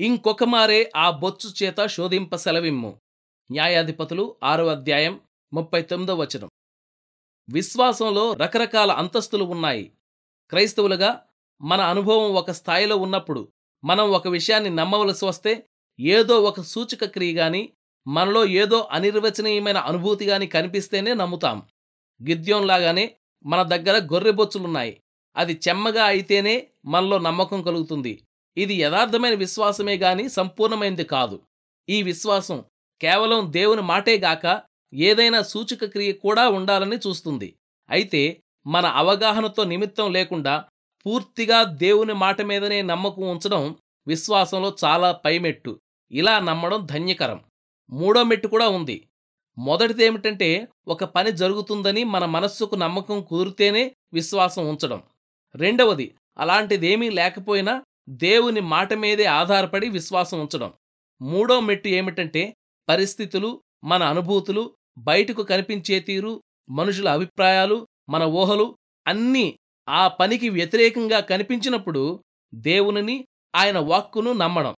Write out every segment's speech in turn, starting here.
ఇంకొక మారే ఆ బొచ్చు చేత శోధింప సెలవిమ్ము న్యాయాధిపతులు ఆరో అధ్యాయం ముప్పై తొమ్మిదో వచనం. విశ్వాసంలో రకరకాల అంతస్తులు ఉన్నాయి. క్రైస్తవులుగా మన అనుభవం ఒక స్థాయిలో ఉన్నప్పుడు మనం ఒక విషయాన్ని నమ్మవలసి వస్తే ఏదో ఒక సూచక క్రియ గాని మనలో ఏదో అనిర్వచనీయమైన అనుభూతి గాని కనిపిస్తేనే నమ్ముతాం. గిద్యోన్లాగానే మన దగ్గర గొర్రెబొచ్చులున్నాయి అది చెమ్మగా అయితేనే మనలో నమ్మకం కలుగుతుంది. ఇది యథార్థమైన విశ్వాసమే గాని సంపూర్ణమైంది కాదు. ఈ విశ్వాసం కేవలం దేవుని మాటేగాక ఏదైనా సూచక క్రియ కూడా ఉండాలని చూస్తుంది. అయితే మన అవగాహనతో నిమిత్తం లేకుండా పూర్తిగా దేవుని మాట మీదనే నమ్మకం ఉంచడం విశ్వాసంలో చాలా పైమెట్టు. ఇలా నమ్మడం ధన్యకరం. మూడో మెట్టు కూడా ఉంది. మొదటిది ఏమిటంటే ఒక పని జరుగుతుందని మన మనస్సుకు నమ్మకం కుదిరితేనే విశ్వాసం ఉంచడం. రెండవది అలాంటిదేమీ లేకపోయినా దేవుని మాట మీదే ఆధారపడి విశ్వాసం ఉంచడం. మూడో మెట్టు ఏమిటంటే పరిస్థితులు మన అనుభూతులు బయటకు కనిపించే తీరు మనుషుల అభిప్రాయాలు మన ఊహలు అన్నీ ఆ పనికి వ్యతిరేకంగా కనిపించినప్పుడు దేవునిని ఆయన వాక్కును నమ్మడం.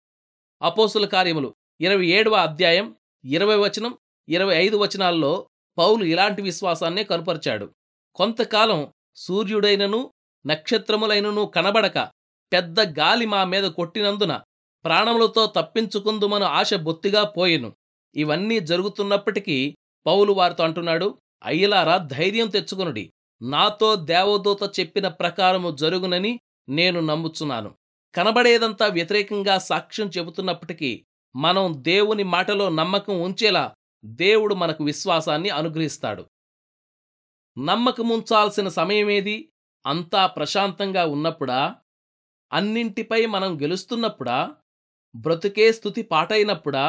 అపోసుల కార్యములు ఇరవై ఏడవ అధ్యాయం ఇరవై వచనం ఇరవై ఐదు వచనాల్లో పౌలు ఇలాంటి విశ్వాసాన్నే కనుపరిచాడు. కొంతకాలం సూర్యుడైనను నక్షత్రములైనను కనబడక పెద్ద గాలి మా మీద కొట్టినందున ప్రాణములతో తప్పించుకుందుమను ఆశ బొత్తిగా పోయెను. ఇవన్నీ జరుగుతున్నప్పటికీ పౌలు వారితో అంటున్నాడు అయ్యలారా ధైర్యం తెచ్చుకొనుడి. నాతో దేవదూత చెప్పిన ప్రకారము జరుగునని నేను నమ్ముచున్నాను. కనబడేదంతా వ్యతిరేకంగా సాక్ష్యం చెబుతున్నప్పటికీ మనం దేవుని మాటలో నమ్మకం ఉంచేలా దేవుడు మనకు విశ్వాసాన్ని అనుగ్రహిస్తాడు. నమ్మకముంచాల్సిన సమయమేది? అంతా ప్రశాంతంగా ఉన్నప్పుడా? అన్నింటిపై మనం గెలుస్తున్నప్పుడా? బ్రతుకే స్థుతి పాటైనప్పుడా?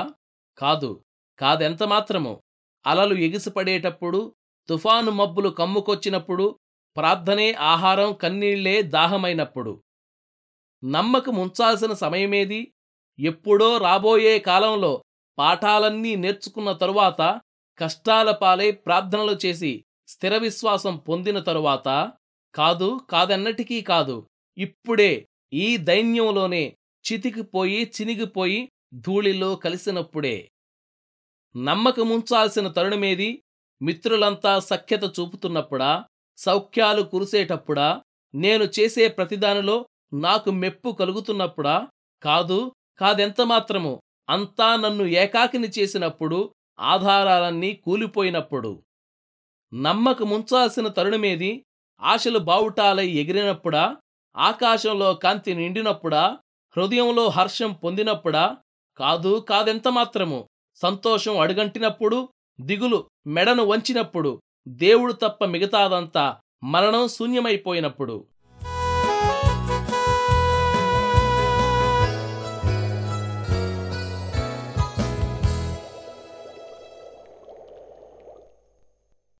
కాదు కాదెంతమాత్రము అలలు ఎగిసిపడేటప్పుడు తుఫాను మబ్బులు కమ్ముకొచ్చినప్పుడు ప్రార్థనే ఆహారం కన్నీళ్ళే దాహమైనప్పుడు. నమ్మకముంచాల్సిన సమయమేది? ఎప్పుడో రాబోయే కాలంలో పాఠాలన్నీ నేర్చుకున్న తరువాత కష్టాల పాలై ప్రార్థనలు చేసి స్థిర విశ్వాసం పొందిన తరువాత? కాదు కాదన్నటికీ కాదు. ఇప్పుడే ఈ దైన్యంలోనే చితికిపోయి చినిగిపోయి ధూళిలో కలిసినప్పుడే. నమ్మకముంచాల్సిన తరుణమేది? మిత్రులంతా సఖ్యత చూపుతున్నప్పుడా? సౌఖ్యాలు కురిసేటప్పుడా? నేను చేసే ప్రతిదానిలో నాకు మెప్పు కలుగుతున్నప్పుడా? కాదు కాదెంతమాత్రము అంతా నన్ను ఏకాకిని చేసినప్పుడు ఆధారాలన్నీ కూలిపోయినప్పుడు. నమ్మకముంచాల్సిన తరుణమేది? ఆశలు బావుటాలై ఎగిరినప్పుడా? ఆకాశంలో కాంతి నిండినప్పుడా హృదయంలో హర్షం పొందినప్పుడా? కాదు కాదెంతమాత్రము సంతోషం అడుగంటినప్పుడు దిగులు మెడను వంచినప్పుడు దేవుడు తప్ప మిగతాదంతా మరణం శూన్యమైపోయినప్పుడు.